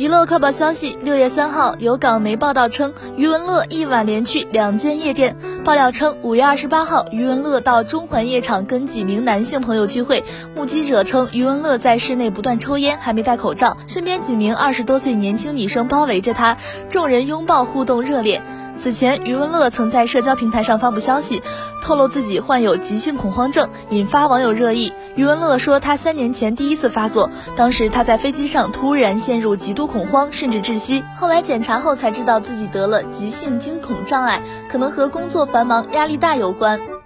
娱乐快报消息：六月三号，有港媒报道称，余文乐一晚连去两间夜店。爆料称，五月二十八号，余文乐到中环夜场跟几名男性朋友聚会。目击者称，余文乐在室内不断抽烟，还没戴口罩，身边几名二十多岁年轻女生包围着他，众人拥抱互动热烈。此前，余文乐曾在社交平台上发布消息，透露自己患有急性恐慌症，引发网友热议。余文乐说，他三年前第一次发作，当时他在飞机上突然陷入极度恐慌，甚至窒息。后来检查后才知道自己得了急性惊恐障碍，可能和工作繁忙、压力大有关。